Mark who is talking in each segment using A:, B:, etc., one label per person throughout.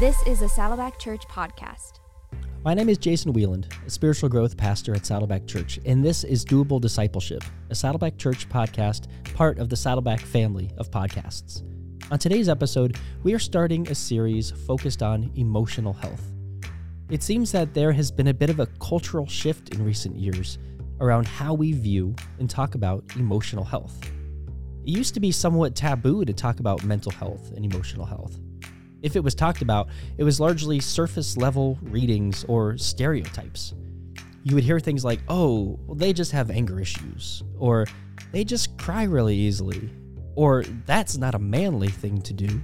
A: This is a Saddleback Church podcast.
B: My name is Jason Wieland, a spiritual growth pastor at Saddleback Church, and this is Doable Discipleship, a Saddleback Church podcast, part of the Saddleback family of podcasts. On today's episode, we are starting a series focused on emotional health. It seems that there has been a bit of a cultural shift in recent years around how we view and talk about emotional health. It used to be somewhat taboo to talk about mental health and emotional health. If it was talked about, it was largely surface level readings or stereotypes. You would hear things like, oh, well, they just have anger issues, or they just cry really easily, or that's not a manly thing to do.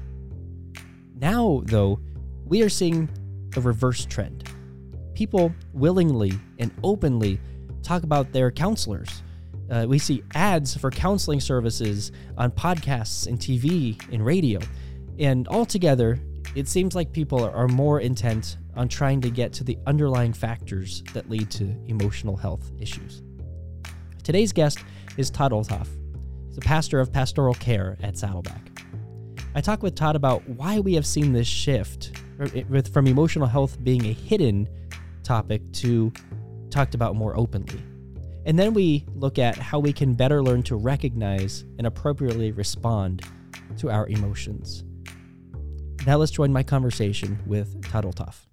B: Now, though, we are seeing a reverse trend. People willingly and openly talk about their counselors. Uh, we see ads for counseling services on podcasts and TV and radio. And altogether, it seems like people are more intent on trying to get to the underlying factors that lead to emotional health issues. Today's guest is Todd Olthoff. He's a pastor of pastoral care at Saddleback. I talk with Todd about why we have seen this shift from eh, emotional health being a hidden topic to talked about more openly. And then we look at how we can better learn to recognize and appropriately respond to our emotions. Now let's join my conversation with Olthoff.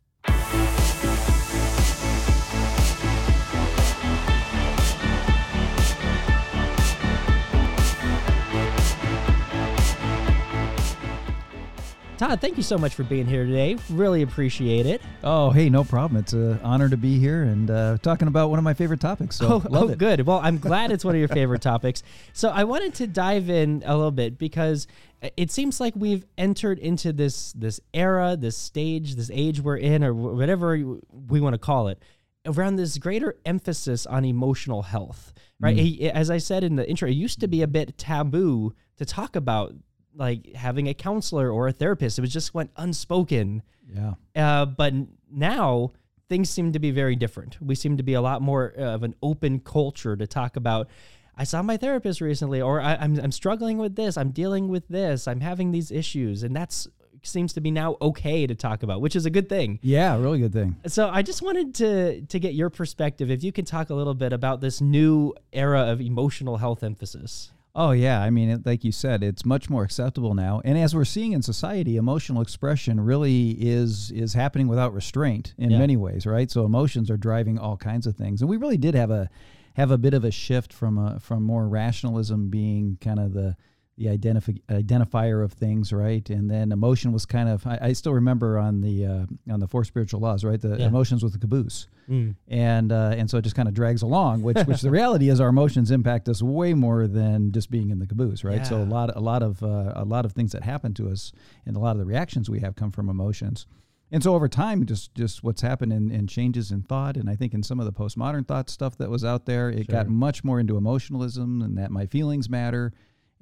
B: Todd, thank you so much for being here today. Really appreciate it.
C: Oh, hey, no problem. It's an honor to be here and uh, talking about one of my favorite topics. So,
B: oh, oh good. Well, I'm glad it's one of your favorite topics. So, I wanted to dive in a little bit because it seems like we've entered into this this era, this stage, this age we're in, or whatever we want to call it, around this greater emphasis on emotional health. Right? Mm. As I said in the intro, it used to be a bit taboo to talk about like having a counselor or a therapist. It was just went unspoken.
C: Yeah.
B: Uh, but now things seem to be very different. We seem to be a lot more of an open culture to talk about. I saw my therapist recently, or I, I'm I'm struggling with this. I'm dealing with this. I'm having these issues, and that's seems to be now okay to talk about, which is a good thing.
C: Yeah, really good thing.
B: So I just wanted to to get your perspective if you can talk a little bit about this new era of emotional health emphasis.
C: Oh yeah, I mean, it, like you said, it's much more acceptable now, and as we're seeing in society, emotional expression really is is happening without restraint in yeah. many ways, right? So emotions are driving all kinds of things, and we really did have a have a bit of a shift from a, from more rationalism being kind of the the identifi- identifier of things, right? And then emotion was kind of I, I still remember on the uh, on the four spiritual laws, right? The yeah. emotions with the caboose, mm. and uh, and so it just kind of drags along. Which which the reality is, our emotions impact us way more than just being in the caboose, right? Yeah. So a lot a lot of uh, a lot of things that happen to us and a lot of the reactions we have come from emotions. And so over time, just just what's happened in, in changes in thought, and I think in some of the postmodern thought stuff that was out there, it sure. got much more into emotionalism and that my feelings matter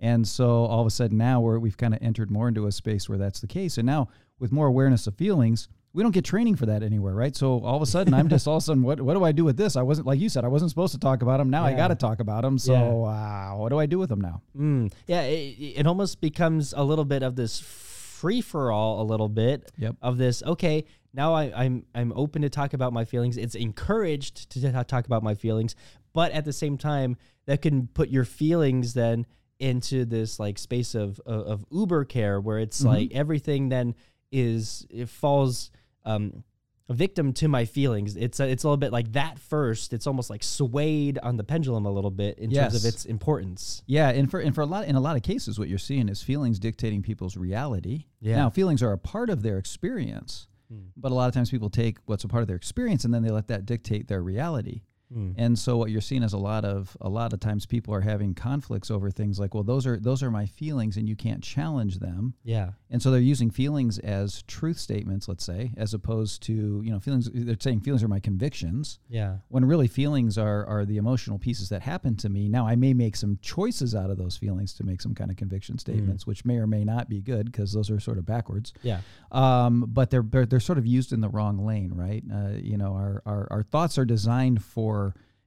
C: and so all of a sudden now we're, we've kind of entered more into a space where that's the case. And now with more awareness of feelings, we don't get training for that anywhere, right? So all of a sudden, I'm just all of a sudden, what, what do I do with this? I wasn't, like you said, I wasn't supposed to talk about them. Now yeah. I got to talk about them. So yeah. uh, what do I do with them now?
B: Mm. Yeah, it, it, almost becomes a little bit of this free for all, a little bit
C: yep.
B: of this. Okay, now I, I'm I'm open to talk about my feelings. It's encouraged to talk about my feelings, but at the same time, that can put your feelings then into this like space of of, of Uber care where it's mm-hmm. like everything then is it falls um a victim to my feelings. It's a, it's a little bit like that first. It's almost like swayed on the pendulum a little bit in yes. terms of its importance.
C: Yeah, and for and for a lot in a lot of cases, what you're seeing is feelings dictating people's reality. Yeah. Now, feelings are a part of their experience, hmm. but a lot of times people take what's a part of their experience and then they let that dictate their reality. Mm. And so what you're seeing is a lot of a lot of times people are having conflicts over things like, well, those are those are my feelings and you can't challenge them.
B: Yeah.
C: And so they're using feelings as truth statements, let's say, as opposed to, you know, feelings they're saying feelings are my convictions.
B: Yeah.
C: When really feelings are are the emotional pieces that happen to me. Now I may make some choices out of those feelings to make some kind of conviction mm. statements, mm. which may or may not be good because those are sort of backwards.
B: Yeah.
C: Um, but they're, they're they're sort of used in the wrong lane, right? Uh, you know, our, our our thoughts are designed for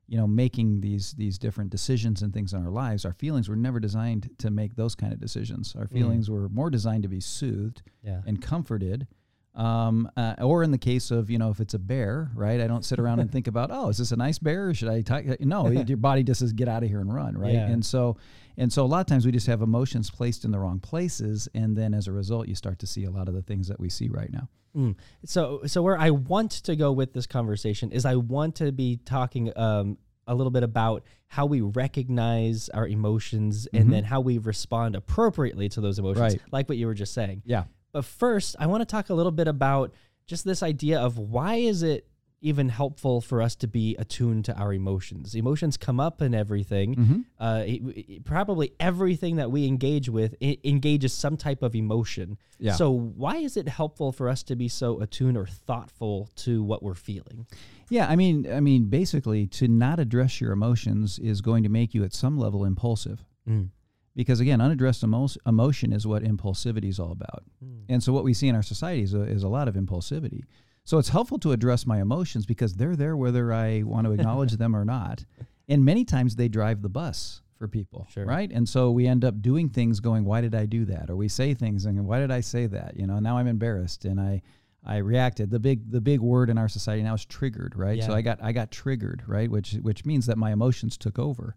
C: you know making these these different decisions and things in our lives our feelings were never designed to make those kind of decisions our mm. feelings mm. were more designed to be soothed
B: yeah.
C: and comforted Um, uh, or in the case of you know if it's a bear, right? I don't sit around and think about oh is this a nice bear or should I t-? no your body just says get out of here and run right
B: Yeah.
C: and so and so a lot of times we just have emotions placed in the wrong places and then as a result you start to see a lot of the things that we see right now.
B: Mm. So, so where I want to go with this conversation is I want to be talking um, a little bit about how we recognize our emotions and
C: Mhm.
B: then how we respond appropriately to those emotions,
C: Right.
B: like what you were just saying.
C: Yeah.
B: But first, I want to talk a little bit about just this idea of why is it even helpful for us to be attuned to our emotions? Emotions come up in everything.
C: Mm-hmm.
B: Uh, it- it- probably everything that we engage with engages some type of emotion.
C: Yeah.
B: So why is it helpful for us to be so attuned or thoughtful to what we're feeling?
C: Yeah, I mean, I mean, basically, to not address your emotions is going to make you at some level impulsive.
B: Mm.
C: Because again, unaddressed emo- emotion is what impulsivity is all about. And so, what we see in our society is a, is a lot of impulsivity. So, it's helpful to address my emotions because they're there whether I want to acknowledge them or not. And many times they drive the bus for people,
B: Sure.
C: right? And so we end up doing things going, why did I do that? Or we say things and why did I say that? You know, now I'm embarrassed and I I reacted. The big the big word in our society now is triggered, right? So I got I got triggered, right? Which which means that my emotions took over.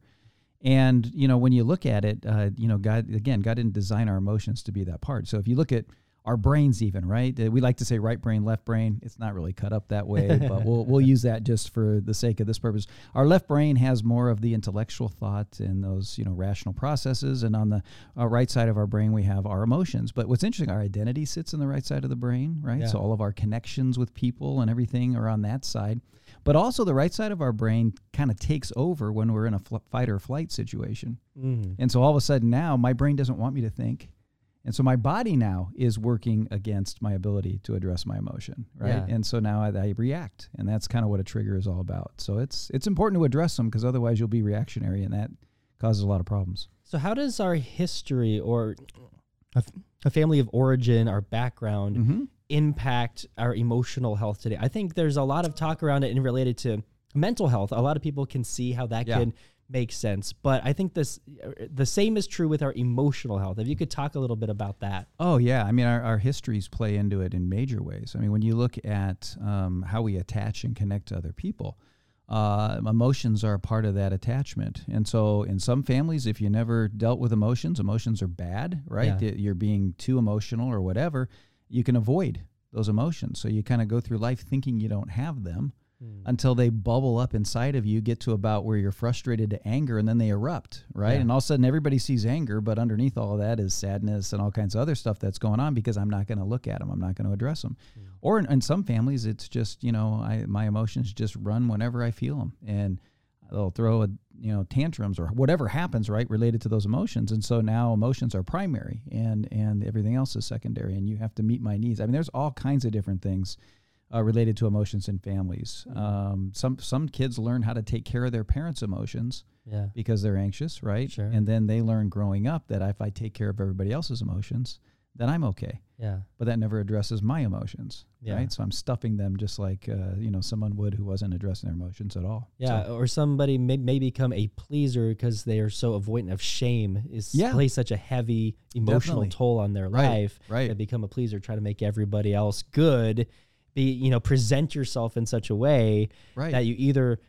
C: And you know, when you look at it, uh, you know, God again, God didn't design our emotions to be that part. So if you look at our brains, even right, we like to say right brain, left brain. It's not really cut up that way, but we'll we'll use that just for the sake of this purpose. Our left brain has more of the intellectual thought and those you know rational processes, and on the uh, right side of our brain we have our emotions. But what's interesting, our identity sits in the right side of the brain, right?
B: Yeah.
C: So all of our connections with people and everything are on that side. But also the right side of our brain kind of takes over when we're in a fl- fight or flight situation.
B: Mm.
C: And so all of a sudden now my brain doesn't want me to think. And so my body now is working against my ability to address my emotion, right?
B: Yeah.
C: And so now I, I react, and that's kind of what a trigger is all about. So it's it's important to address them because otherwise you'll be reactionary, and that causes a lot of problems.
B: So how does our history or a, f- a family of origin, our background,
C: Mm-hmm.
B: impact our emotional health today? I think there's a lot of talk around it and related to mental health. A lot of people can see how that
C: Yeah.
B: can make sense, but I think this the same is true with our emotional health. If you could talk a little bit about that.
C: Oh yeah, I mean our, our histories play into it in major ways. I mean when you look at um, how we attach and connect to other people, uh, emotions are a part of that attachment. And so in some families, if you never dealt with emotions, emotions are bad, right?
B: Yeah.
C: You're being too emotional or whatever. You can avoid those emotions. So you kind of go through life thinking you don't have them Hmm. until they bubble up inside of you, get to about where you're frustrated to anger, and then they erupt, right?
B: Yeah.
C: And all of a sudden, everybody sees anger, but underneath all of that is sadness and all kinds of other stuff that's going on because I'm not going to look at them, I'm not going to address them. Hmm. Or in, in some families, it's just you know, I my emotions just run whenever I feel them, and they'll throw a you know tantrums or whatever happens right related to those emotions and so now emotions are primary and and everything else is secondary and you have to meet my needs i mean there's all kinds of different things uh, related to emotions in families. Um, some some kids learn how to take care of their parents' emotions
B: Yeah.
C: because they're anxious, right?
B: Sure.
C: And then they learn growing up that if I take care of everybody else's emotions, then I'm okay.
B: Yeah.
C: But that never addresses my emotions,
B: Yeah.
C: right? So I'm stuffing them just like uh, you know someone would who wasn't addressing their emotions at all.
B: Yeah,
C: So-
B: or somebody may, may become a pleaser because they are so avoidant of shame. Is
C: Yeah.
B: plays such a heavy emotional
C: Definitely.
B: toll on their
C: Right,
B: life.
C: right.
B: They become a pleaser, try to make everybody else good. Be you know present yourself in such a way
C: right.
B: that you either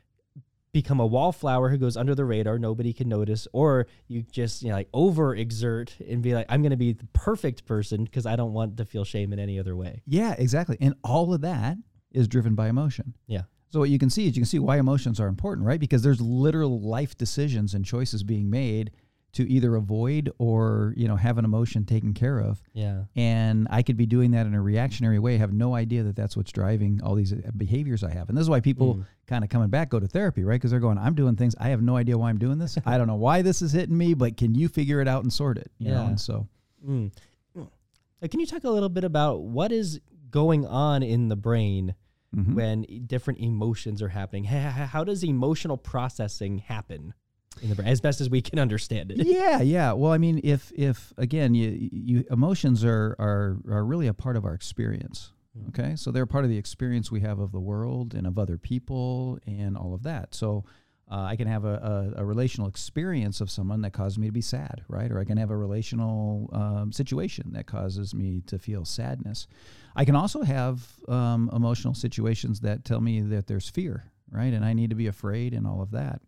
B: become a wallflower who goes under the radar, nobody can notice, or you just you know like overexert and be like, I'm going to be the perfect person because I don't want to feel shame in any other way.
C: Yeah, exactly. And all of that is driven by emotion.
B: Yeah.
C: So what you can see is you can see why emotions are important, right? Because there's literal life decisions and choices being made to either avoid or, you know, have an emotion taken care of.
B: Yeah.
C: And I could be doing that in a reactionary way, have no idea that that's what's driving all these uh, behaviors I have. And this is why people
B: Mm.
C: kind of coming back go to therapy, right? Because they're going, I'm doing things. I have no idea why I'm doing this. I don't know why this is hitting me, but can you figure it out and sort it? You know?
B: Yeah.
C: And so,
B: Mm. Can you talk a little bit about what is going on in the brain
C: mhm.
B: when different emotions are happening? How does emotional processing happen in the brain, as best as we can understand it?
C: yeah, yeah. Well, I mean, if if again, you, you emotions are are are really a part of our experience.
B: Mm.
C: Okay, so they're part of the experience we have of the world and of other people and all of that. So, Uh, I can have a, a, a, relational experience of someone that causes me to be sad, right? Or I can have a relational um, situation that causes me to feel sadness. I can also have um, emotional situations that tell me that there's fear, right? And I need to be afraid and all of that.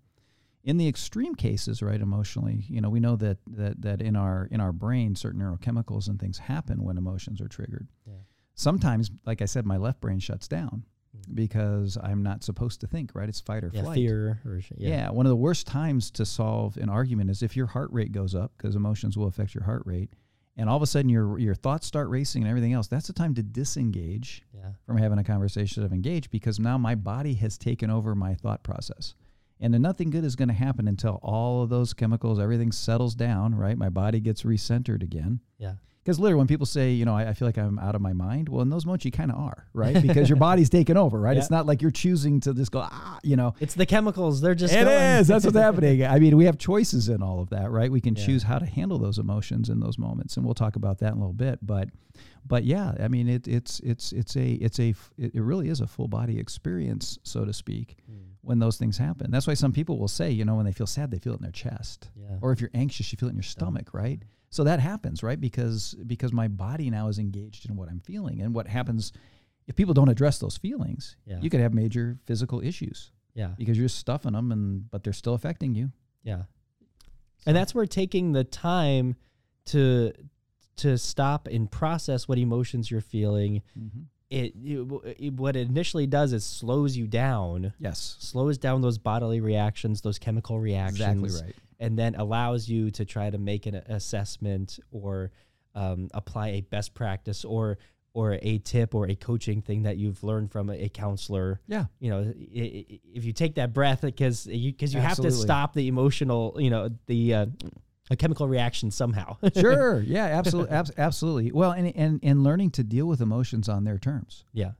C: In the extreme cases, right, emotionally, you know, we know that that that in our in our brain, certain neurochemicals and things happen when emotions are triggered. Yeah. Sometimes, like I said, my left brain shuts down mm. because I'm not supposed to think, right? It's fight or
B: yeah,
C: flight.
B: Fear or
C: yeah. yeah. One of the worst times to solve an argument is if your heart rate goes up because emotions will affect your heart rate, and all of a sudden your your thoughts start racing and everything else. That's the time to disengage yeah. from having a conversation of engage because now my body has taken over my thought process. And then nothing good is going to happen until all of those chemicals, everything settles down, right? My body gets recentered again.
B: Yeah.
C: Because literally, when people say, you know, I, I, feel like I'm out of my mind, well, in those moments, you kind of are, right? Because your body's taken over, right? Yeah. It's not like you're choosing to just go, ah, you know.
B: It's the chemicals. They're just.
C: It going. is. That's what's happening. I mean, we have choices in all of that, right? We can yeah. choose how to handle those emotions in those moments, and we'll talk about that in a little bit. But, but yeah, I mean, it, it's it's it's a it's a it really is a full body experience, so to speak. Mm. When those things happen, that's why some people will say, you know, when they feel sad, they feel it in their chest,
B: yeah.
C: or if you're anxious, you feel it in your stomach, right? So that happens, right? Because because my body now is engaged in what I'm feeling, and what happens if people don't address those feelings, yeah. you could have major physical issues.
B: Yeah,
C: because you're stuffing them, and but they're still affecting you.
B: Yeah, so. and that's where taking the time to to stop and process what emotions you're feeling. Mm-hmm. It, it, it, what it initially does is slows you down.
C: Yes,
B: slows down those bodily reactions, those chemical reactions.
C: Exactly right
B: and then allows you to try to make an assessment or um, apply a best practice or or a tip or a coaching thing that you've learned from a, counselor.
C: Yeah,
B: you know, if you take that breath because you because you Absolutely. have to stop the emotional, you know, the uh, a chemical reaction somehow.
C: sure. Yeah. Absolutely. Ab- absolutely. Well, and and and learning to deal with emotions on their terms.
B: Yeah.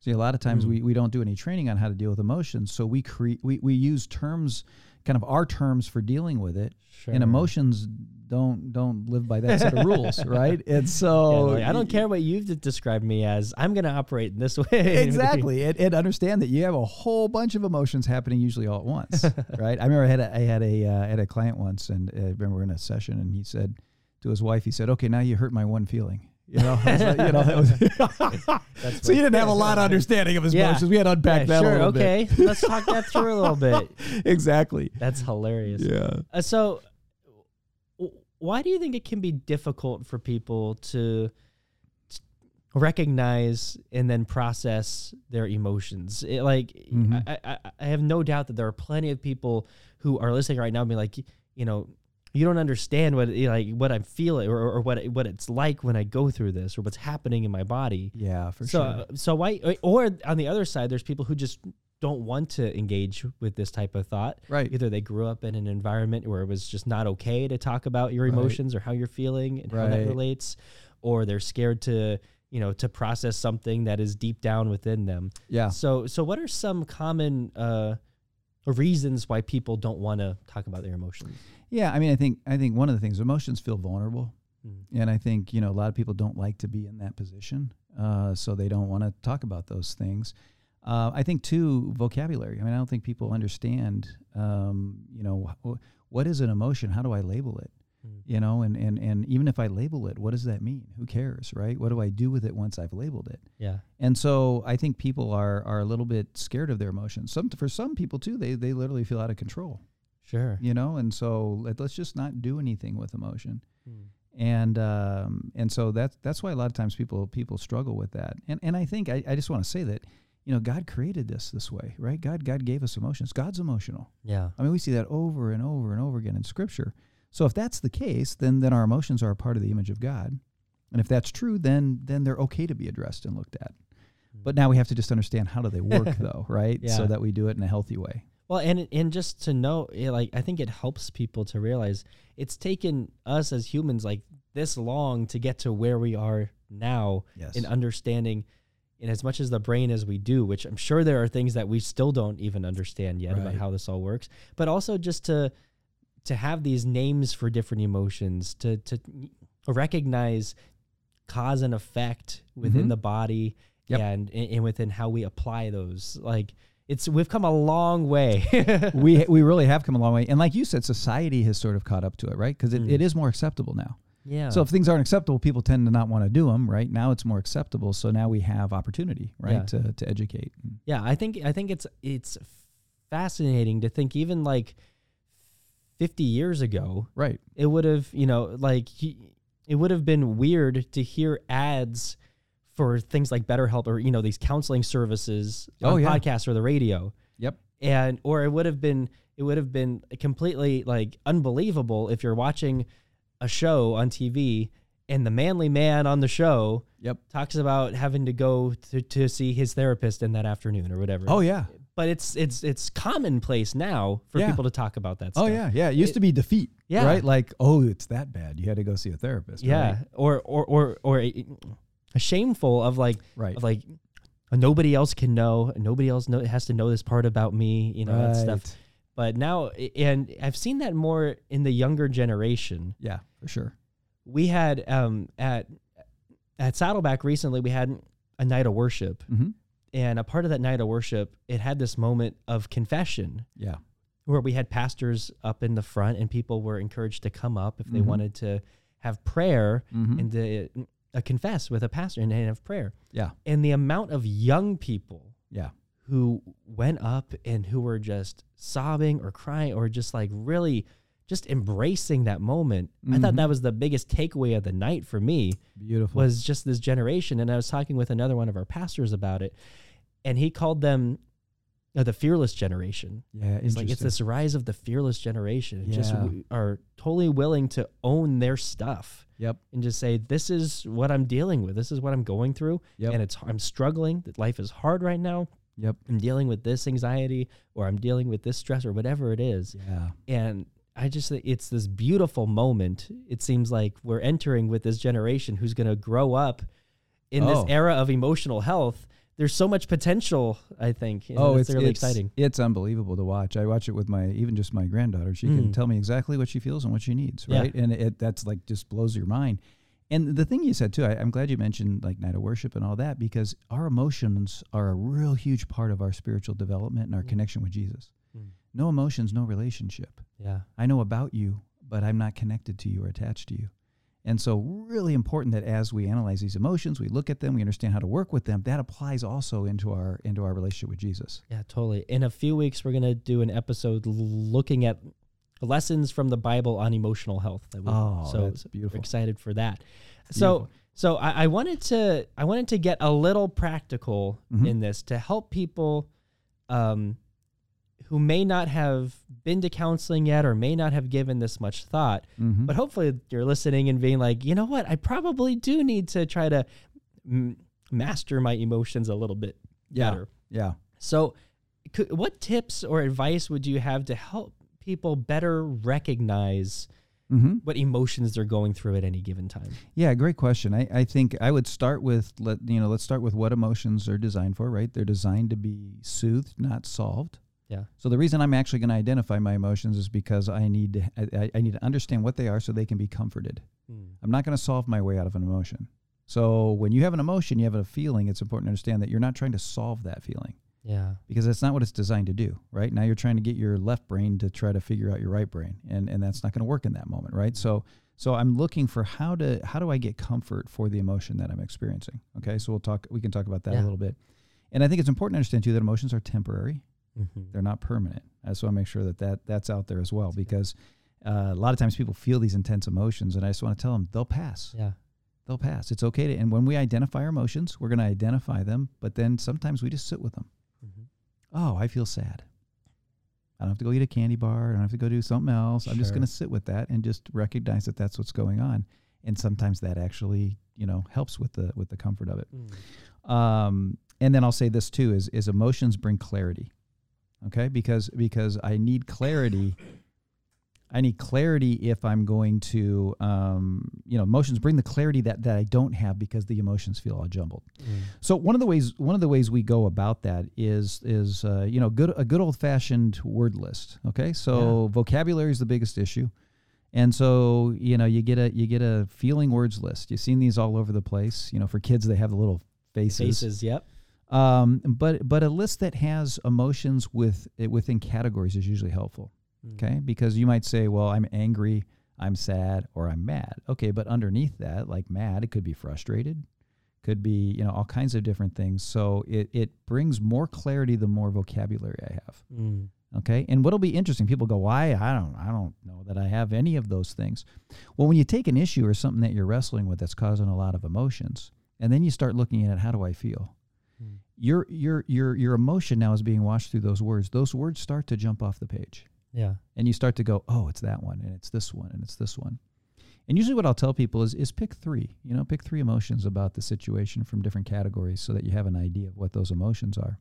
C: See, a lot of times mm. we, we don't do any training on how to deal with emotions, so we create we, we use terms kind of our terms for dealing with it. Sure. And emotions don't don't live by that set of rules, right? And so
B: yeah, like, I don't care what you've described me as. I'm going to operate in this way.
C: exactly, and, and, understand that you have a whole bunch of emotions happening usually all at once, right? I remember I had a, I had a uh, had a client once, and uh, I remember we are in a session, and he said to his wife, he said, "Okay, now you hurt my one feeling." You know, like, you know, that was so you didn't have a lot of understanding of his yeah. emotions. We had to unpack yeah, that sure, a little
B: okay.
C: bit.
B: Let's talk that through a little bit.
C: exactly.
B: That's hilarious.
C: Yeah.
B: Uh, so, why do you think it can be difficult for people to recognize and then process their emotions? It, like, mm-hmm. I, I, I have no doubt that there are plenty of people who are listening right now, and be like, you know, you don't understand what like what I'm feeling or, or what what it's like when I go through this or what's happening in my body.
C: Yeah, for
B: so,
C: sure.
B: So why or on the other side, there's people who just don't want to engage with this type of thought.
C: Right.
B: Either they grew up in an environment where it was just not okay to talk about your emotions right. or how you're feeling and right. how that relates, or they're scared to you know to process something that is deep down within them.
C: Yeah.
B: So so what are some common uh, reasons why people don't want to talk about their emotions?
C: Yeah, I mean, I think I think one of the things emotions feel vulnerable, mm. and I think you know a lot of people don't like to be in that position, uh, so they don't want to talk about those things. Uh, I think too vocabulary. I mean, I don't think people understand. Um, you know, wh- what is an emotion? How do I label it? Mm. You know, and and and even if I label it, what does that mean? Who cares, right? What do I do with it once I've labeled it?
B: Yeah.
C: And so I think people are are a little bit scared of their emotions. Some for some people too, they they literally feel out of control.
B: Sure.
C: You know, and so let, us just not do anything with emotion. Hmm. And um, and so that's that's why a lot of times people people struggle with that. And and I think I, I just want to say that you know God created this this way, right? God God gave us emotions. God's emotional.
B: Yeah.
C: I mean, we see that over and over and over again in Scripture. So if that's the case, then then our emotions are a part of the image of God. And if that's true, then then they're okay to be addressed and looked at. Hmm. But now we have to just understand how do they work though, right? Yeah. So that we do it in a healthy way.
B: Well, and and just to know, like I think it helps people to realize it's taken us as humans like this long to get to where we are now
C: yes.
B: in understanding. And as much as the brain as we do, which I'm sure there are things that we still don't even understand yet right. about how this all works, but also just to to have these names for different emotions, to to recognize cause and effect within mm-hmm. the body yep. and and within how we apply those, like it's we've come a long way.
C: we we really have come a long way, and like you said, society has sort of caught up to it, right? Because it,
B: Mm.
C: it is more acceptable now.
B: yeah.
C: So if things aren't acceptable, people tend to not want to do them, right? Now it's more acceptable, so now we have opportunity, right,
B: Yeah.
C: to to educate.
B: Yeah, I think I think it's it's fascinating to think even like 50 years ago,
C: Right.
B: it would have, you know, like he, it would have been weird to hear ads for things like BetterHelp or you know these counseling services
C: Oh,
B: on
C: yeah.
B: podcasts or the radio.
C: Yep.
B: And or it would have been it would have been completely like unbelievable if you're watching a show on TV and the manly man on the show
C: Yep.
B: talks about having to go to, to see his therapist in that afternoon or whatever.
C: Oh yeah.
B: But it's it's it's commonplace now for
C: Yeah.
B: people to talk about that oh, stuff.
C: Oh yeah. Yeah. It used to be defeat.
B: Yeah.
C: Right. Like oh, it's that bad. You had to go see a therapist.
B: Yeah.
C: Right.
B: Or or or or shameful of like
C: Right.
B: of like nobody else can know, nobody else know, has to know this part about me, you know, that stuff. But now and I've seen that more in the younger generation.
C: Yeah, for sure.
B: We had um at at Saddleback recently we had a night of worship
C: Mm-hmm.
B: and a part of that night of worship it had this moment of confession
C: Yeah.
B: where we had pastors up in the front and people were encouraged to come up if they
C: Mhm.
B: wanted to have prayer
C: Mhm.
B: and to uh, confess with a pastor and have prayer.
C: Yeah.
B: And the amount of young people
C: Yeah.
B: who went up and who were just sobbing or crying or just like really just embracing that moment. I thought
C: Mhm.
B: that was the biggest takeaway of the night for me
C: Beautiful.
B: was just this generation. And I was talking with another one of our pastors about it, and he called them uh, the fearless generation.
C: yeah.
B: It's like it's this rise of the fearless generation. and Just w- are totally willing to own their stuff
C: Yep.
B: and just say, "This is what I'm dealing with. This is what I'm going through,
C: Yep.
B: and it's I'm struggling. That life is hard right now.
C: Yep.
B: I'm dealing with this anxiety, or I'm dealing with this stress, or whatever it is."
C: Yeah.
B: And I just think it's this beautiful moment. It seems like we're entering with this generation who's going to grow up in
C: Oh.
B: this era of emotional health. There's so much potential. I think. and
C: Oh,
B: it's, really
C: it's,
B: exciting.
C: It's unbelievable to watch. I watch it with my even just my granddaughter. She can
B: Mm.
C: tell me exactly what she feels and what she needs,
B: Yeah.
C: right? And it that's like just blows your mind. And the thing you said too, I, I'm glad you mentioned like night of worship and all that because our emotions are a real huge part of our spiritual development and our
B: Mm.
C: connection with Jesus.
B: Mm.
C: No emotions, no relationship.
B: Yeah.
C: I know about you, but I'm not connected to you or attached to you. And so, really important that as we analyze these emotions, we look at them, we understand how to work with them. That applies also into our into our relationship with Jesus.
B: Yeah, totally. In a few weeks, we're gonna do an episode looking at lessons from the Bible on emotional health. That we-
C: Oh,
B: so
C: that's beautiful.
B: Excited for that. So,
C: Beautiful.
B: so I, I wanted to I wanted to get a little practical
C: Mhm.
B: in this to help people, um, who may not have been to counseling yet or may not have given this much thought,
C: Mhm.
B: but hopefully you're listening and being like, you know what, I probably do need to try to m- master my emotions a little bit
C: Yeah.
B: better.
C: yeah.
B: So, could, what tips or advice would you have to help people better recognize
C: Mm-hmm.
B: what emotions they're going through at any given time?
C: Yeah, great question. I, I think I would start with let you know, let's start with what emotions are designed for, right? They're designed to be soothed, not solved.
B: Yeah.
C: So the reason I'm actually going to identify my emotions is because I need to I, I- need to understand what they are so they can be comforted. Hmm. I'm not going to solve my way out of an emotion. So when you have an emotion, you have a feeling, it's important to understand that you're not trying to solve that feeling
B: Yeah.
C: because that's not what it's designed to do, right? Now you're trying to get your left brain to try to figure out your right brain, and and that's not going to work in that moment, right? Hmm. So so I'm looking for how to how do I get comfort for the emotion that I'm experiencing? Okay, so we'll talk. We can talk about that
B: Yeah.
C: a little bit, and I think it's important to understand too that emotions are temporary;
B: Mm-hmm.
C: they're not permanent. I just want to make sure that that that's out there as well because. Uh, a lot of times people feel these intense emotions, and I just want to tell them they'll pass
B: Yeah.
C: they'll pass. It's okay to, and when we identify our emotions, we're going to identify them, but then sometimes we just sit with them.
B: Mm-hmm.
C: Oh, I feel sad. I don't have to go eat a candy bar. I don't have to go do something else. I'm just going to sit with that and just recognize that that's what's going on. And sometimes that actually, you know, helps with the with the comfort of it. Um, and then I'll say this too: is is emotions bring clarity. Okay, because because I need clarity. I need clarity if I'm going to, um, you know, emotions bring the clarity that that I don't have because the emotions feel all jumbled. So one of the ways one of the ways we go about that is is uh, you know good a good old fashioned word list. Okay, so vocabulary is the biggest issue, and so you know you get a you get a feeling words list. You've seen these all over the place. You know, for kids they have the little faces.
B: Faces. Yep.
C: Um, but but a list that has emotions with it within categories is usually helpful.
B: Mm.
C: Okay, because you might say, well, I'm angry, I'm sad, or I'm mad. Okay, but underneath that, like mad, it could be frustrated, could be you know all kinds of different things. So it it brings more clarity the more vocabulary I have.
B: Mm.
C: Okay, and what'll be interesting, people go, why? I don't I don't know that I have any of those things. Well, when you take an issue or something that you're wrestling with that's causing a lot of emotions, and then you start looking at it, how do I feel. Your your your your emotion now is being washed through those words. Those words start to jump off the page,
B: Yeah.
C: and you start to go, "Oh, it's that one, and it's this one, and it's this one." And usually, what I'll tell people is is pick three. You know, pick three emotions about the situation from different categories, so that you have an idea of what those emotions are.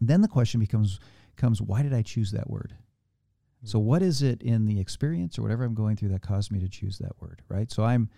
C: Then the question becomes comes, why did I choose that word? So, hmm. what is it in the experience or whatever I'm going through that caused me to choose that word? Right. So I'm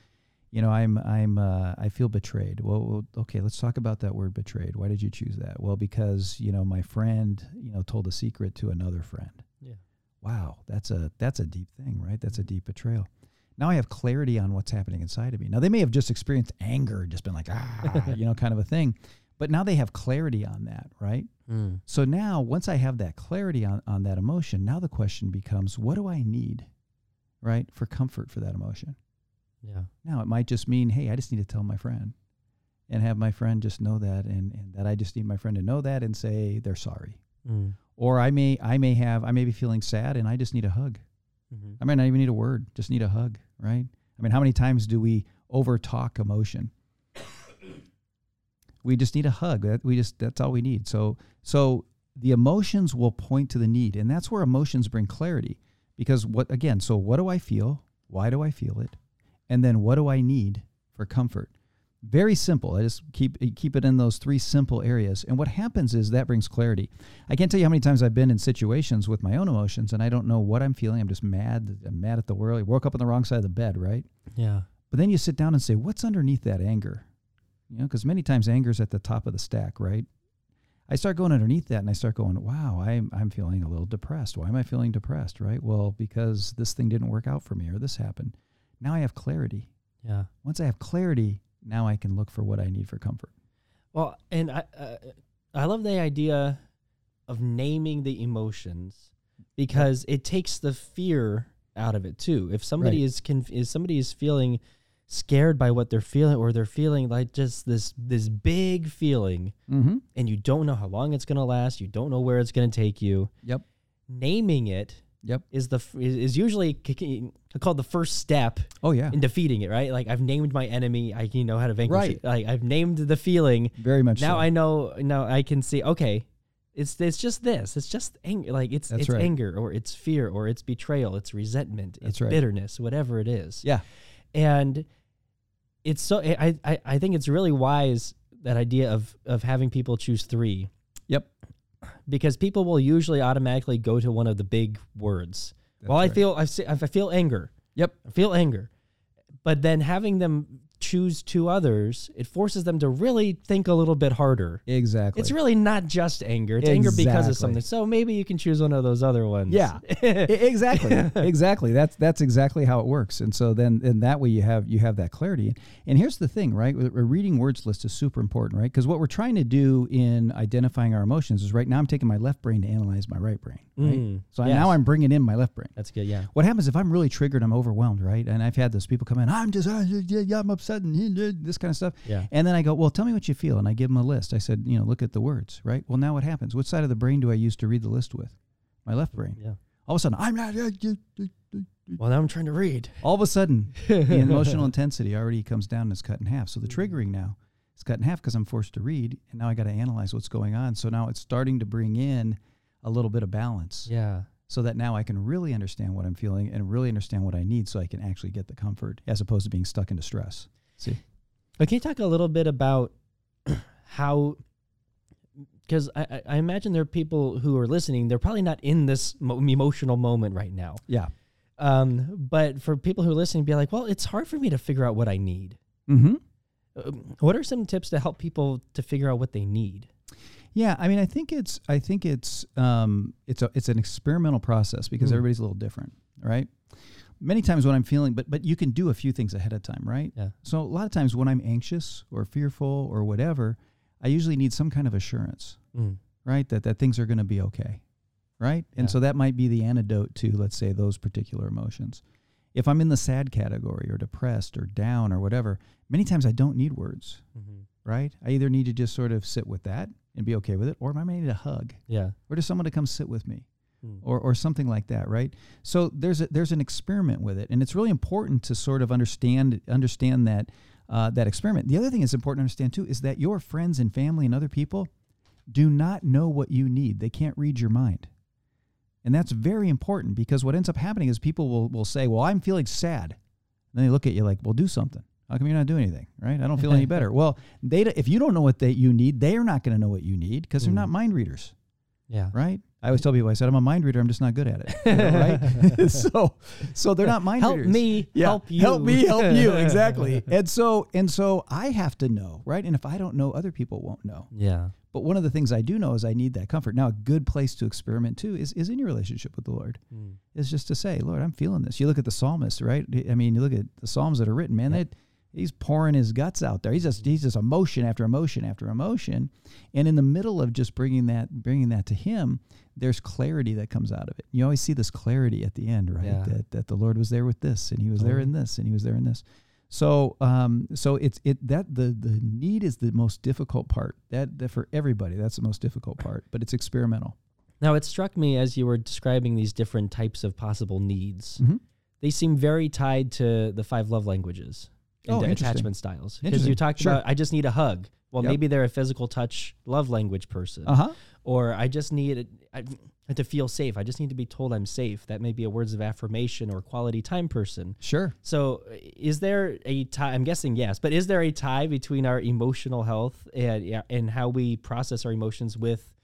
C: you know, I'm I'm uh, I feel betrayed. Well, okay, let's talk about that word betrayed. Why did you choose that? Well, because you know my friend, you know, told a secret to another friend.
B: Yeah.
C: Wow, that's a that's a deep thing, right? That's a deep betrayal. Now I have clarity on what's happening inside of me. Now they may have just experienced anger, just been like ah, you know, kind of a thing, but now they have clarity on that, right?
B: Mm.
C: So now once I have that clarity on on that emotion, now the question becomes, what do I need, right, for comfort for that emotion?
B: Yeah.
C: Now it might just mean, hey, I just need to tell my friend and have my friend just know that and, and that I just need my friend to know that and say they're sorry.
B: Mm.
C: Or I may I may have I may be feeling sad and I just need a hug.
B: hmm
C: I might not even need a word, just need a hug, right? I mean, how many times do we over talk emotion? we just need a hug. That we just that's all we need. So so the emotions will point to the need, and that's where emotions bring clarity. Because what again? So what do I feel? Why do I feel it? And then what do I need for comfort? Very simple. I just keep keep it in those three simple areas. And what happens is that brings clarity. I can't tell you how many times I've been in situations with my own emotions and I don't know what I'm feeling. I'm just mad. I'm mad at the world. I woke up on the wrong side of the bed, right?
B: Yeah.
C: But then you sit down and say, what's underneath that anger? You know, because many times anger is at the top of the stack, right? I start going underneath that and I start going, wow, I'm, I'm feeling a little depressed. Why am I feeling depressed, right? Well, because this thing didn't work out for me or this happened. Now I have clarity.
B: Yeah.
C: Once I have clarity, now I can look for what I need for comfort.
B: Well, and I uh, I love the idea of naming the emotions because it takes the fear out of it too. If somebody
C: Right.
B: is conf- is somebody is feeling scared by what they're feeling or they're feeling like just this this big feeling
C: Mm-hmm.
B: and you don't know how long it's going to last, you don't know where it's going to take you.
C: Yep.
B: Naming it
C: Yep.
B: is the f- is usually called the first step
C: Oh, yeah.
B: in defeating it, right? Like I've named my enemy, I you know how to vanquish
C: Right.
B: it. Like I've named the feeling.
C: Very much
B: Now
C: so.
B: I know. Now I can see. Okay, it's it's just this. It's just anger. Like it's
C: That's
B: it's
C: right.
B: anger or it's fear or it's betrayal. It's resentment.
C: That's
B: it's
C: right.
B: bitterness. Whatever it is.
C: yeah.
B: And it's so. I I I think it's really wise that idea of of having people choose three
C: Yep.
B: because people will usually automatically go to one of the big words.
C: That's
B: well, I
C: right.
B: feel I, see- I feel anger.
C: Yep.
B: I feel anger. But then having them choose two others, it forces them to really think a little bit harder.
C: Exactly.
B: It's really not just anger. It's anger because of something. So maybe you can choose one of those other ones.
C: Yeah. Exactly exactly that's that's exactly how it works and so then then that way you have you have that clarity and here's the thing right a reading words list is super important right because what we're trying to do in identifying our emotions is right now i'm taking my left brain to analyze my right brain right
B: Mm,
C: so
B: yes.
C: now i'm bringing in my left brain
B: That's good. Yeah.
C: what happens if i'm really triggered i'm overwhelmed right and i've had those people come in i'm just yeah, yeah, i'm upset and uh, this kind of stuff
B: Yeah.
C: and then I go, well, tell me what you feel. And I give them a list. I said, you know, look at the words, right? Well, now what happens? Which side of the brain do I use to read the list with? My left brain.
B: Yeah.
C: All of a sudden, I'm not.
B: Well, now I'm trying to read.
C: All of a sudden, the emotional intensity already comes down and is cut in half. So the
B: Mm-hmm.
C: triggering now is cut in half because I'm forced to read. And now I got to analyze what's going on. So now it's starting to bring in a little bit of balance
B: Yeah.
C: so that now I can really understand what I'm feeling and really understand what I need so I can actually get the comfort as opposed to being stuck into stress. See?
B: But can you talk a little bit about how? Because I, I- imagine there are people who are listening. They're probably not in this mo- emotional moment right now.
C: Yeah.
B: Um, but for people who are listening, be like, well, it's hard for me to figure out what I need.
C: Mm-hmm.
B: Um, what are some tips to help people to figure out what they need?
C: Yeah, I mean, I think it's I think it's um, it's a it's an experimental process because
B: Mm.
C: everybody's a little different, right? Many times when I'm feeling, but but you can do a few things ahead of time, right?
B: Yeah.
C: So a lot of times when I'm anxious or fearful or whatever, I usually need some kind of assurance,
B: Mm.
C: right? That that things are going to be okay, right? And
B: Yeah.
C: so that might be the antidote to let's say those particular emotions. If I'm in the sad category or depressed or down or whatever, many times I don't need words,
B: Mhm.
C: right? I either need to just sort of sit with that and be okay with it, or I might need a hug,
B: Yeah.
C: or just someone to come sit with me
B: Mm.
C: or, or something like that, right? So there's a, there's an experiment with it, and it's really important to sort of understand understand that uh, that experiment. The other thing that's important to understand too is that your friends and family and other people do not know what you need. They can't read your mind, and that's very important because what ends up happening is people will will say, "Well, I'm feeling sad," and then they look at you like, "Well, do something." How come you're not doing anything, right? I don't feel any better. Well, they if you don't know what they you need, they are not going to know what you need because they're
B: Mm.
C: not mind readers
B: Yeah.
C: right? I always tell people, I said, I'm a mind reader. I'm just not good at it, you know, right? so, so they're not mind
B: Help
C: readers.
B: me help you.
C: Help me help you. Exactly. and so, and so I have to know, right? And if I don't know, other people won't know.
B: Yeah.
C: But one of the things I do know is I need that comfort. Now, a good place to experiment too is, is in your relationship with the Lord.
B: Mm.
C: Is just to say, Lord, I'm feeling this. You look at the psalmist, right? I mean, you look at the psalms that are written, man.
B: Yeah.
C: That he's pouring his guts out there. He's just he's just emotion after emotion after emotion, and in the middle of just bringing that bringing that to him, there's clarity that comes out of it. You always see this clarity at the end, right?
B: Yeah.
C: That that the Lord was there with this, and He was there
B: Oh.
C: in this, and He was there in this. So, um, so it's it that the the need is the most difficult part. That, that for everybody, that's the most difficult part. But it's experimental.
B: Now, it struck me as you were describing these different types of possible needs.
C: Mhm.
B: They seem very tied to the five love languages and
C: Oh,
B: attachment styles. Because you talked
C: Sure.
B: about, I just need a hug. Well,
C: Yep.
B: maybe they're a physical touch love language person.
C: Uh huh.
B: Or I just need I, to feel safe. I just need to be told I'm safe. That may be a words of affirmation or quality time person.
C: Sure.
B: So, is there a tie? I'm guessing yes, but is there a tie between our emotional health and and how we process our emotions with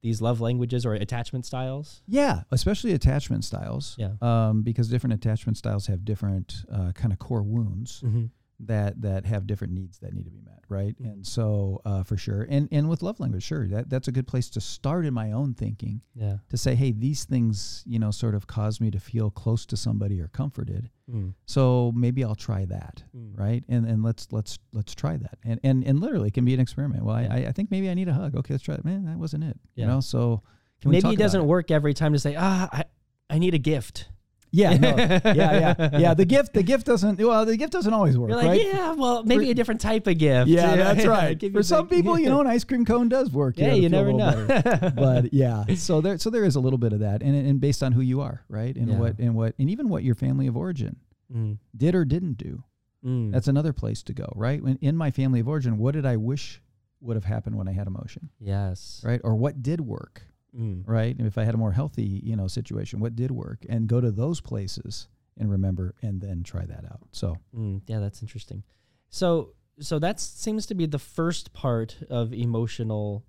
B: these love languages or attachment styles?
C: Yeah, especially attachment styles.
B: Yeah.
C: Um, because different attachment styles have different uh, kind of core wounds
B: Mm-hmm.
C: That that have different needs that need to be met, right?
B: Mhm.
C: And so, uh, for sure, and and with love language, sure, that that's a good place to start in my own thinking
B: Yeah.
C: to say, hey, these things, you know, sort of cause me to feel close to somebody or comforted.
B: Mm.
C: So maybe I'll try that,
B: Mm.
C: right? And and let's let's let's try that, and and and literally it can be an experiment. Well,
B: Yeah.
C: I I think maybe I need a hug. Okay, let's try it. Man, that wasn't it.
B: Yeah.
C: You know, so can
B: Maybe it doesn't work every time to say, ah, I, I need a gift.
C: Yeah, no, yeah, yeah, yeah. The gift, the gift doesn't. Well, the gift doesn't always work,
B: You're like,
C: right?
B: yeah, well, maybe
C: For-
B: a different type of gift.
C: Yeah, that's right. For some
B: the-
C: people, you know, an ice cream cone does work.
B: yeah, you
C: feel a
B: never know.
C: but yeah, so there, so there is a little bit of that, and and based on who you are, right, and
B: Yeah.
C: what and what, and even what your family of origin
B: Mm.
C: did or didn't do.
B: Mm.
C: That's another place to go, right? When in my family of origin, what did I wish would have happened when I had emotion,
B: yes.
C: right? Or what did work,
B: Mm.
C: right? And if I had a more healthy, you know, situation, what did work, and go to those places and remember, and then try that out. So
B: Mm, yeah, that's interesting. So, so that seems to be the first part of emotional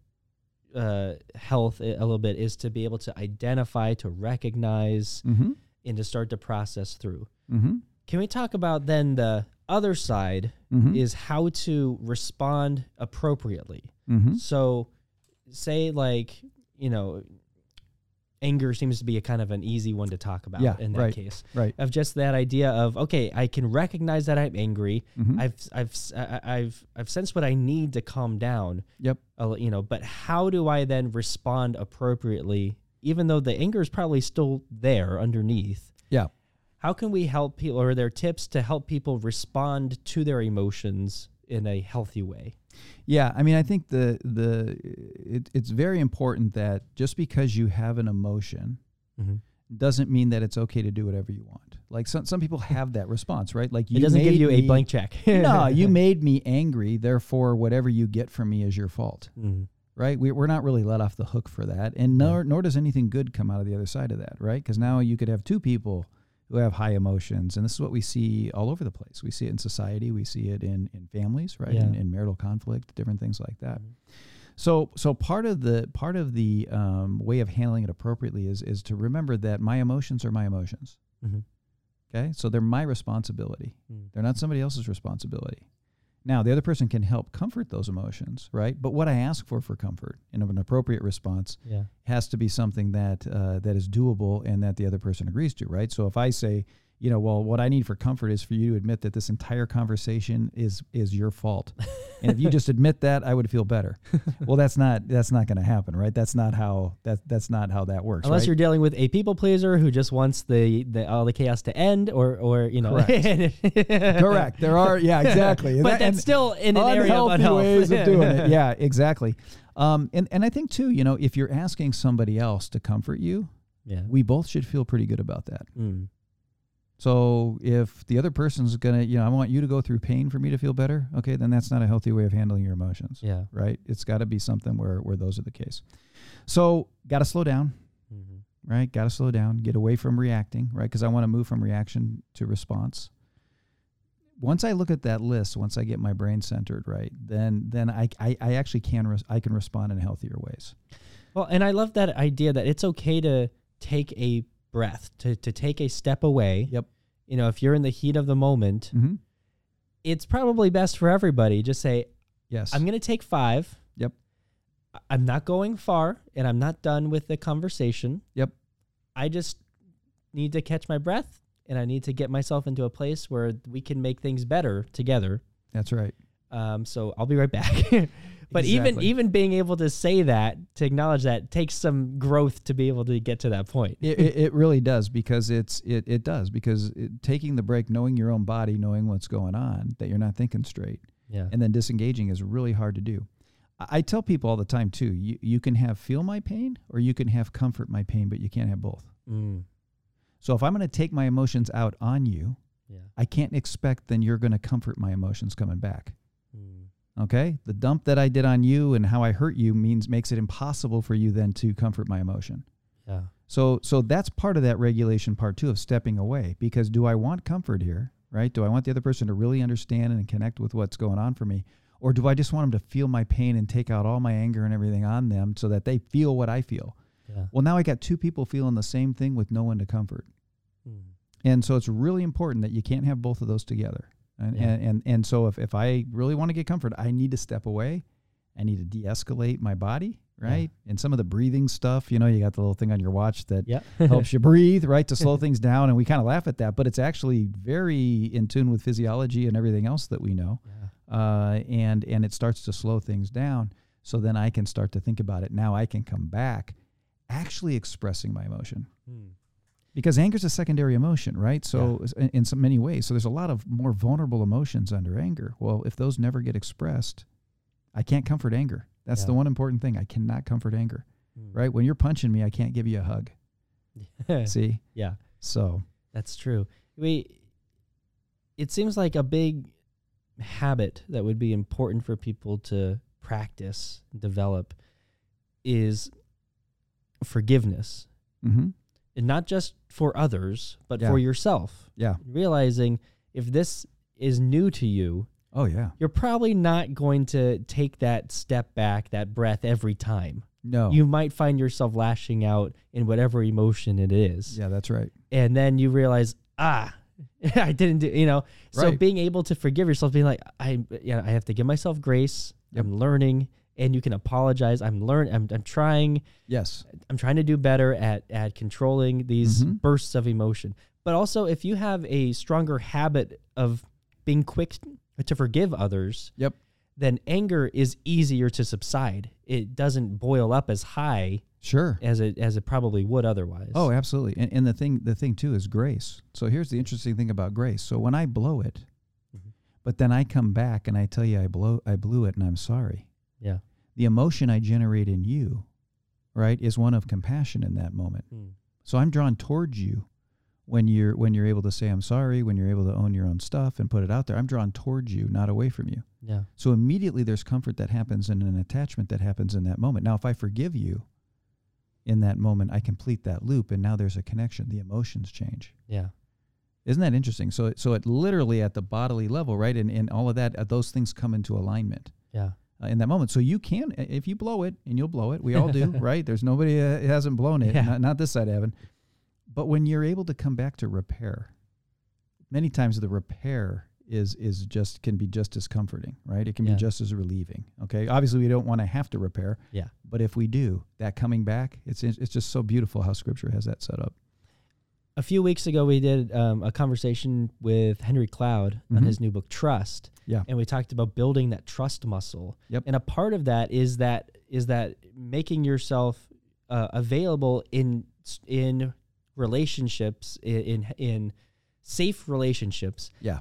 B: uh, health. A little bit is to be able to identify, to recognize,
C: Mm-hmm.
B: and to start to process through.
C: Mm-hmm.
B: Can we talk about then the other side?
C: Mm-hmm.
B: Is how to respond appropriately.
C: mm-hmm.
B: So, say like you know, anger seems to be a kind of an easy one to talk about
C: Yeah,
B: in that
C: right.
B: case.
C: Right.
B: Of just that idea of okay, I can recognize that I'm angry.
C: Mm-hmm.
B: I've I've s- I- I- I've I've sensed what I need to calm down.
C: Yep.
B: Uh, you know, but how do I then respond appropriately, even though the anger is probably still there underneath?
C: Yeah.
B: How can we help people, or are there tips to help people respond to their emotions in a healthy way?
C: Yeah, I mean, I think the the it, it's very important that just because you have an emotion
B: Mm-hmm.
C: doesn't mean that it's okay to do whatever you want. Like some some people have that response, right? Like you
B: it doesn't give you a blank check.
C: no, you made me angry, therefore whatever you get from me is your fault,
B: Mhm.
C: right? We, we're not really let off the hook for that, and nor nor does anything good come out of the other side of that, right? Because now you could have two people who have high emotions, and this is what we see all over the place. We see it in society, we see it in in families, right? In,
B: Yeah.
C: in marital conflict, different things like that.
B: Mhm.
C: So so part of the part of the um, way of handling it appropriately is is to remember that my emotions are my emotions.
B: Mhm.
C: Okay, so they're my responsibility.
B: Mm.
C: They're not somebody else's responsibility. Now, the other person can help comfort those emotions, right? But what I ask for for comfort and of an appropriate response
B: Yeah.
C: has to be something that uh, that is doable and that the other person agrees to, right? So if I say, you know, well, what I need for comfort is for you to admit that this entire conversation is is your fault. and if you just admit that, I would feel better. well, that's not that's not going to happen, right? That's not how that that's not how that works.
B: Unless
C: right?
B: you're dealing with a people pleaser who just wants the, the all the chaos to end, or or you know,
C: correct. correct. There are yeah exactly,
B: but
C: that,
B: that's still in an area of
C: unhealthy
B: unhealth.
C: ways of doing it. Yeah, exactly. Um, and and I think too, you know, if you're asking somebody else to comfort you,
B: yeah.
C: we both should feel pretty good about that.
B: Mm.
C: So if the other person's gonna, you know, I want you to go through pain for me to feel better, okay, then that's not a healthy way of handling your emotions.
B: Yeah.
C: Right? It's got to be something where where those are the case. So got to slow down,
B: Mm-hmm.
C: right? Got to slow down, get away from reacting, right? Because I want to move from reaction to response. Once I look at that list, once I get my brain centered, right, then then I I, I actually can res- I can respond in healthier ways.
B: Well, and I love that idea that it's okay to take a breath, to to take a step away.
C: Yep.
B: You know, if you're in the heat of the moment,
C: Mm-hmm.
B: it's probably best for everybody. Just say,
C: Yes.
B: I'm going to take five.
C: Yep.
B: I'm not going far and I'm not done with the conversation.
C: Yep.
B: I just need to catch my breath and I need to get myself into a place where we can make things better together.
C: That's right.
B: Um, so I'll be right back. but even
C: Exactly.
B: even being able to say that, to acknowledge that, takes some growth to be able to get to that point.
C: it, it, it really does because it's it, it does because it, taking the break knowing your own body knowing what's going on that you're not thinking straight
B: Yeah.
C: and then disengaging is really hard to do I, I tell people all the time too you, you can have feel my pain or you can have comfort my pain but you can't have both
B: Mm,
C: so if i'm going to take my emotions out on you
B: yeah.
C: i can't expect then you're going to comfort my emotions coming back okay the dump that i did on you and how i hurt you means makes it impossible for you then to comfort my emotion
B: yeah.
C: So so that's part of that regulation part too of stepping away because do I want comfort here, right? Do I want the other person to really understand and connect with what's going on for me or do I just want them to feel my pain and take out all my anger and everything on them so that they feel what I feel?
B: Yeah.
C: Well, now I got two people feeling the same thing with no one to comfort.
B: Mm,
C: And so it's really important that you can't have both of those together. And
B: Yeah.
C: and, and and so if if I really want to get comfort, I need to step away. I need to de-escalate my body, right? And some of the breathing stuff, you know, you got the little thing on your watch that
B: Yeah.
C: helps you breathe, right, to slow things down. And we kind of laugh at that, but it's actually very in tune with physiology and everything else that we know.
B: yeah.
C: Uh, and and it starts to slow things down. So then I can start to think about it. Now I can come back, actually expressing my emotion
B: Mm,
C: because anger is a secondary emotion, right? So in, in so many ways, so there's a lot of more vulnerable emotions under anger. Well, if those never get expressed, I can't comfort anger. That's the one important thing. I cannot comfort anger,
B: mm.
C: right? When you're punching me, I can't give you a hug. See,
B: yeah.
C: so
B: That's true. We it seems like a big habit that would be important for people to practice, develop is forgiveness.
C: mm-hmm.
B: And not just for others, but
C: Yeah.
B: for yourself.
C: yeah,
B: Realizing if this is new to you,
C: oh yeah,
B: you're probably not going to take that step back, that breath every time.
C: no,
B: You might find yourself lashing out in whatever emotion it is
C: yeah, that's right.
B: and then you realize ah i didn't do you know so being able to forgive yourself being like i yeah i have to give myself grace
C: Yep.
B: i'm learning and you can apologize i'm learning I'm, I'm trying
C: Yes,
B: i'm trying to do better at at controlling these
C: Mhm.
B: bursts of emotion but also if you have a stronger habit of being quick to forgive others
C: Yep.
B: then anger is easier to subside it doesn't boil up as high
C: sure.
B: as it as it probably would otherwise
C: Oh, absolutely. And, and the thing, the thing too, is grace. So here's the interesting thing about grace. So when I blow it,
B: Mhm.
C: but then I come back and I tell you I blow, I blew it, and I'm sorry.
B: yeah
C: The emotion I generate in you, right, is one of compassion in that moment.
B: Hmm.
C: So I'm drawn towards you when you're when you're able to say I'm sorry, when you're able to own your own stuff and put it out there. I'm drawn towards you, not away from you.
B: yeah
C: So immediately there's comfort that happens and an attachment that happens in that moment. Now, if I forgive you in that moment, I complete that loop and now there's a connection. The emotions change.
B: yeah
C: Isn't that interesting? So, so it literally at the bodily level, right? And, and all of that, uh, those things come into alignment
B: yeah
C: uh, in that moment. So you can, if you blow it, and you'll blow it, we all do, right? There's nobody uh, hasn't blown it,
B: Yeah.
C: not, not this side of heaven. But when you're able to come back to repair, many times the repair is is just can be just as comforting, right? It can
B: Yeah.
C: be just as relieving. Okay, obviously we don't want to have to repair,
B: Yeah.
C: but if we do, that coming back, it's it's just so beautiful how Scripture has that set up.
B: a few weeks ago we did um, a conversation with Henry Cloud on
C: Mhm.
B: his new book Trust.
C: Yeah.
B: And we talked about building that trust muscle.
C: Yep.
B: And a part of that is that is that making yourself uh, available in in relationships in, in safe relationships
C: Yeah.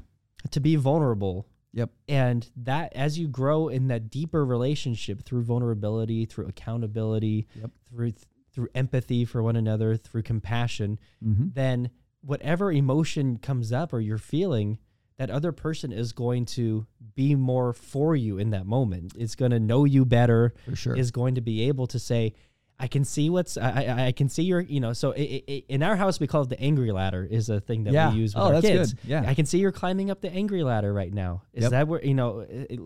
B: to be vulnerable.
C: Yep.
B: And that as you grow in that deeper relationship through vulnerability, through accountability,
C: Yep.
B: through through empathy for one another, through compassion,
C: Mm-hmm.
B: then whatever emotion comes up or you're feeling, that other person is going to be more for you in that moment. It's going to know you better.
C: For sure.
B: Is going to be able to say, "I can see what's I I, I can see your you know." So i i in our house, we call it the angry ladder. Is a thing that
C: Yeah.
B: we use with
C: Oh,
B: our
C: that's
B: kids.
C: good. Yeah.
B: I can see you're climbing up the angry ladder right now. Is
C: Yep.
B: that where you know? it- it-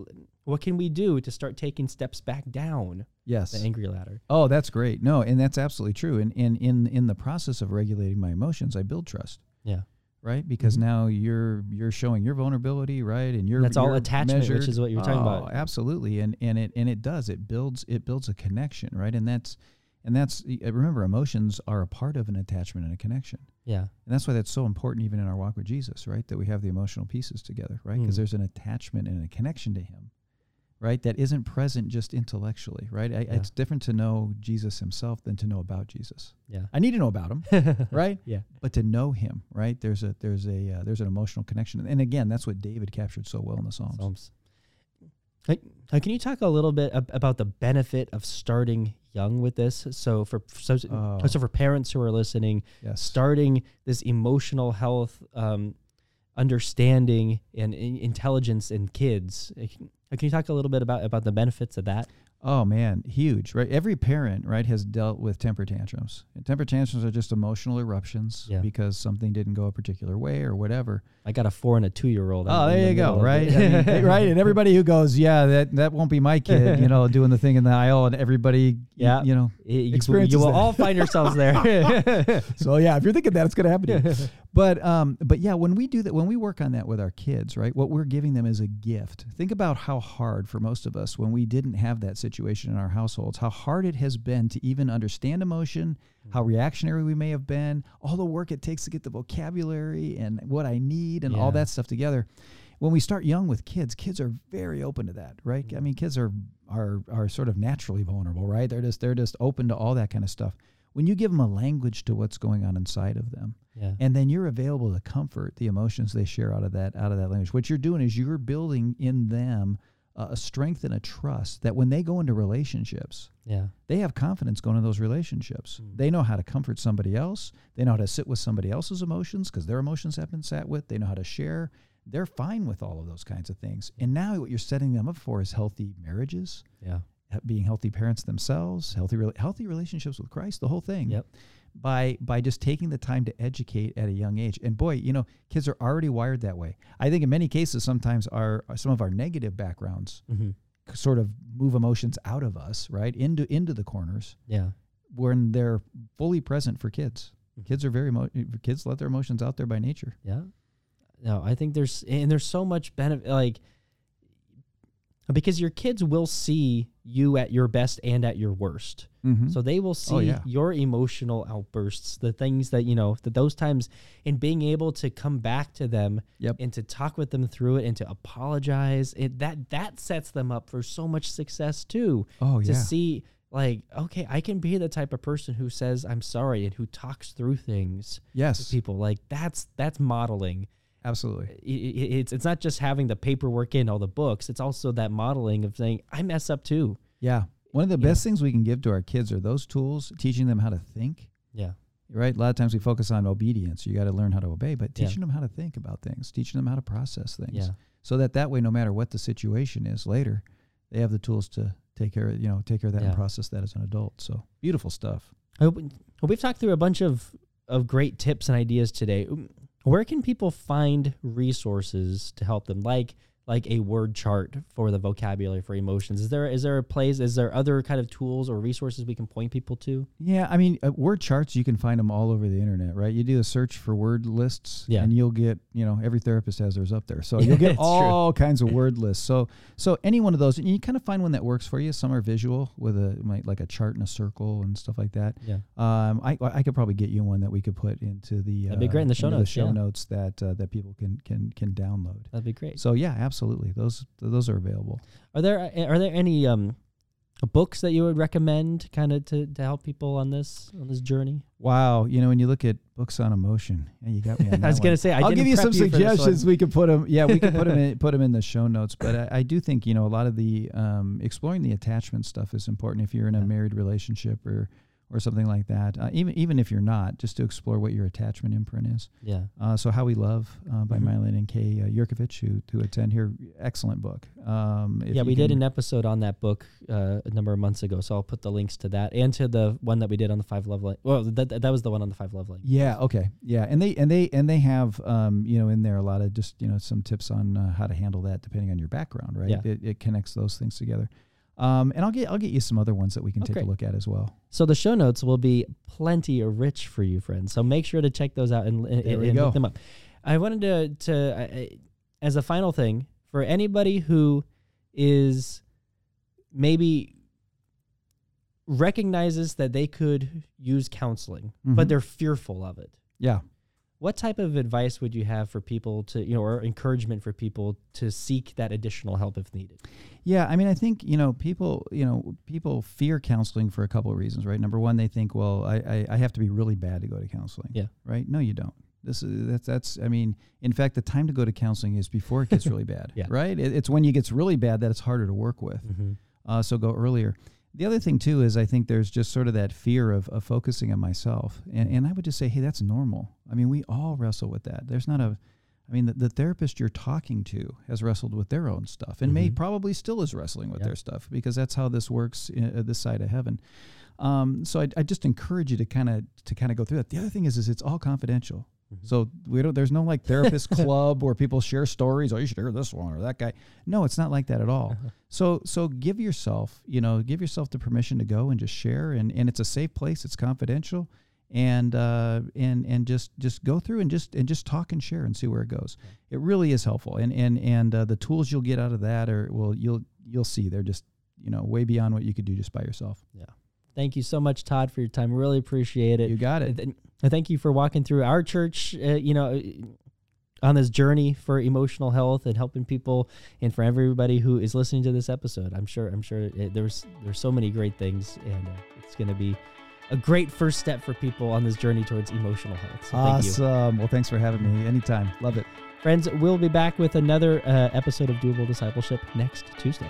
B: what can we do to start taking steps back down
C: yes.
B: the angry ladder?
C: Oh, that's great. No, and that's absolutely true. And in in in the process of regulating my emotions, I build trust.
B: Yeah.
C: Right, because
B: Mhm.
C: now you're you're showing your vulnerability, right, and you're
B: That's all
C: you're
B: attachment, which is what you're talking
C: Oh,
B: about.
C: Absolutely, and and it and it does. It builds it builds a connection, right, and that's and that's remember emotions are a part of an attachment and a connection,
B: Yeah.
C: and that's why that's so important even in our walk with Jesus, right, that we have the emotional pieces together, right, because
B: Mm.
C: there's an attachment and a connection to Him, right, that isn't present just intellectually, right. I,
B: Yeah.
C: It's different to know Jesus Himself than to know about Jesus.
B: Yeah.
C: I need to know about Him, right?
B: Yeah.
C: But to know Him, right? There's a there's a uh, there's an emotional connection, and again, that's what David captured so well in the Psalms.
B: Psalms. Hey, can you talk a little bit ab- about the benefit of starting young with this? So for so,
C: Oh.
B: so for parents who are listening,
C: Yes.
B: starting this emotional health um, understanding and intelligence in kids. Uh, Can uh, you talk a little bit about about the benefits of that?
C: Oh man, huge, right? Every parent, right, has dealt with temper tantrums. And temper tantrums are just emotional eruptions
B: Yeah.
C: because something didn't go a particular way or whatever.
B: I got a four and a two year old.
C: Oh, there you go, right? I mean, eh, right, and everybody who goes, yeah, that that won't be my kid, you know, doing the thing in the aisle, and everybody,
B: Yeah.
C: you know.
B: you, you
C: Experiences
B: will
C: that.
B: all find yourselves there.
C: So yeah, if you're thinking that, it's going to happen to you. But um, but yeah, when we do that, when we work on that with our kids, right, what we're giving them is a gift. Think about how hard for most of us when we didn't have that situation in our households, how hard it has been to even understand emotion, how reactionary we may have been, all the work it takes to get the vocabulary and what I need and all that stuff together. When we start young with kids, kids are very open to that, right? I mean, kids are are are sort of naturally vulnerable, right? They're just they're just open to all that kind of stuff. When you give them a language to what's going on inside of them,
B: yeah.
C: and then you're available to comfort the emotions they share out of that out of that language what you're doing is you're building in them a strength and a trust that when they go into relationships
B: Yeah.
C: they have confidence going into those relationships
B: Mm.
C: they know how to comfort somebody else they know how to sit with somebody else's emotions because their emotions have been sat with they know how to share they're fine with all of those kinds of things and now what you're setting them up for is healthy marriages
B: Yeah.
C: being healthy parents themselves, healthy healthy relationships with Christ, the whole thing.
B: Yep.
C: By by just taking the time to educate at a young age, and boy, you know, kids are already wired that way. I think in many cases, sometimes our some of our negative backgrounds
B: hmm
C: sort of move emotions out of us, right into into the corners
B: Yeah.
C: when they're fully present for kids.
B: Mhm.
C: Kids are very emo- kids let their emotions out there by nature.
B: Yeah. No, I think there's and there's so much benefit like because your kids will see you at your best and at your worst.
C: Mm-hmm.
B: So they will see
C: Oh, yeah.
B: your emotional outbursts, the things that, you know, that those times and being able to come back to them
C: Yep.
B: and to talk with them through it and to apologize. It that that sets them up for so much success too.
C: oh
B: to
C: yeah,
B: see like, okay, I can be the type of person who says I'm sorry and who talks through things
C: yes,
B: people. Like that's that's modeling
C: absolutely.
B: it's it's not just having the paperwork in all the books. It's also that modeling of saying I mess up too.
C: Yeah, one of the
B: Yeah.
C: best things we can give to our kids are those tools, teaching them how to think.
B: Yeah,
C: right? A lot of times we focus on obedience. You got to learn how to obey, but
B: Yeah.
C: teaching them how to think about things, teaching them how to process things,
B: yeah,
C: so that that way, no matter what the situation is later, they have the tools to take care of you know take care of that and process that as an adult. So beautiful stuff.
B: I hope, well, we've talked through a bunch of of great tips and ideas today. Where can people find resources to help them, like like a word chart for the vocabulary for emotions. Is there is there a place? Is there other kind of tools or resources we can point people to?
C: Yeah, I mean, uh, word charts you can find them all over the internet, right? You do a search for word lists,
B: Yeah.
C: and you'll get you know every therapist has theirs up there, so you'll get
B: It's true.
C: all kinds of word lists. So so any one of those, and you kind of find one that works for you. Some are visual with a like- a chart and a circle and stuff like that.
B: Yeah.
C: Um, I I could probably get you one that we could put into the
B: That'd be great in the show notes the
C: show
B: yeah.
C: notes that uh, that people can can can download.
B: That'd be great.
C: So yeah, absolutely, those those are available.
B: Are there are there any um books that you would recommend kind of to, to help people on this on this journey?
C: Wow, you know when you look at books on emotion, yeah, you got me. On
B: I was gonna say I
C: I'll
B: didn't
C: give you some
B: one.
C: suggestions. We could put them. Yeah, we could put them in, put them in the show notes. But I, I do think you know a lot of the um, exploring the attachment stuff is important if you're in a
B: Yeah.
C: married relationship or or something like that. Uh, even even if you're not, just to explore what your attachment imprint is.
B: Yeah.
C: Uh, so How We Love uh, by
B: Mhm.
C: Milan and Kay uh, Yerkovich, who who attend here, excellent book. Um, if
B: yeah, we did an episode on that book uh, a number of months ago, so I'll put the links to that and to the one that we did on the five love. Well, that, that was the one on the five love language.
C: Yeah. Okay. Yeah, and they and they and they have um, you know in there a lot of just you know some tips on uh, how to handle that depending on your background, right?
B: Yeah.
C: It, it connects those things together. Um, and I'll get I'll get you some other ones that we can
B: Oh,
C: take
B: great.
C: a look at as well.
B: So the show notes will be plenty rich for you, friends. So make sure to check those out and, and, and look them up. I wanted to to I- I- as a final thing for anybody who is maybe recognizes that they could use counseling, but
C: Mhm.
B: they're fearful of it.
C: Yeah.
B: What type of advice would you have for people to, you know, or encouragement for people to seek that additional help if needed?
C: Yeah, I mean, I think you know people, you know, people fear counseling for a couple of reasons, right? Number one, they think, well, I, I, I have to be really bad to go to counseling.
B: Yeah.
C: Right? No, you don't. This is that's that's. I mean, in fact, the time to go to counseling is before it gets really bad.
B: Yeah.
C: Right? It, it's when you gets really bad that it's harder to work with.
B: Mm-hmm.
C: Uh, so go earlier. The other thing too is I think there's just sort of that fear of, of focusing on myself, and and I would just say, hey, that's normal. I mean, we all wrestle with that. There's not a, I mean, the, the therapist you're talking to has wrestled with their own stuff, and may
B: Mhm.
C: probably still is wrestling with
B: Yeah.
C: their stuff because that's how this works in, uh, this side of heaven. Um, so I, I just encourage you to kind of to kind of go through that. The other thing is is it's all confidential.
B: Mm-hmm.
C: So we don't. There's no like therapist club where people share stories. Oh, you should hear this one or that guy. No, it's not like that at all.
B: Uh-huh.
C: So so give yourself, you know, give yourself the permission to go and just share, and and it's a safe place. It's confidential, and uh, and and just just go through and just and just talk and share and see where it goes. It really is helpful, and and and uh, the tools you'll get out of that are well, you'll you'll see they're just you know way beyond what you could do just by yourself. Yeah.
B: Thank you so much, Todd, for your time. Really appreciate it.
C: You got it.
B: Thank you for walking through our church, uh, you know, on this journey for emotional health and helping people, and for everybody who is listening to this episode. I'm sure, I'm sure it, there's there's so many great things, and uh, it's going to be a great first step for people on this journey towards emotional health. So thank you,
C: awesome. Well, thanks for having me. Anytime. Love it.
B: friends. We'll be back with another uh, episode of Doable Discipleship next Tuesday.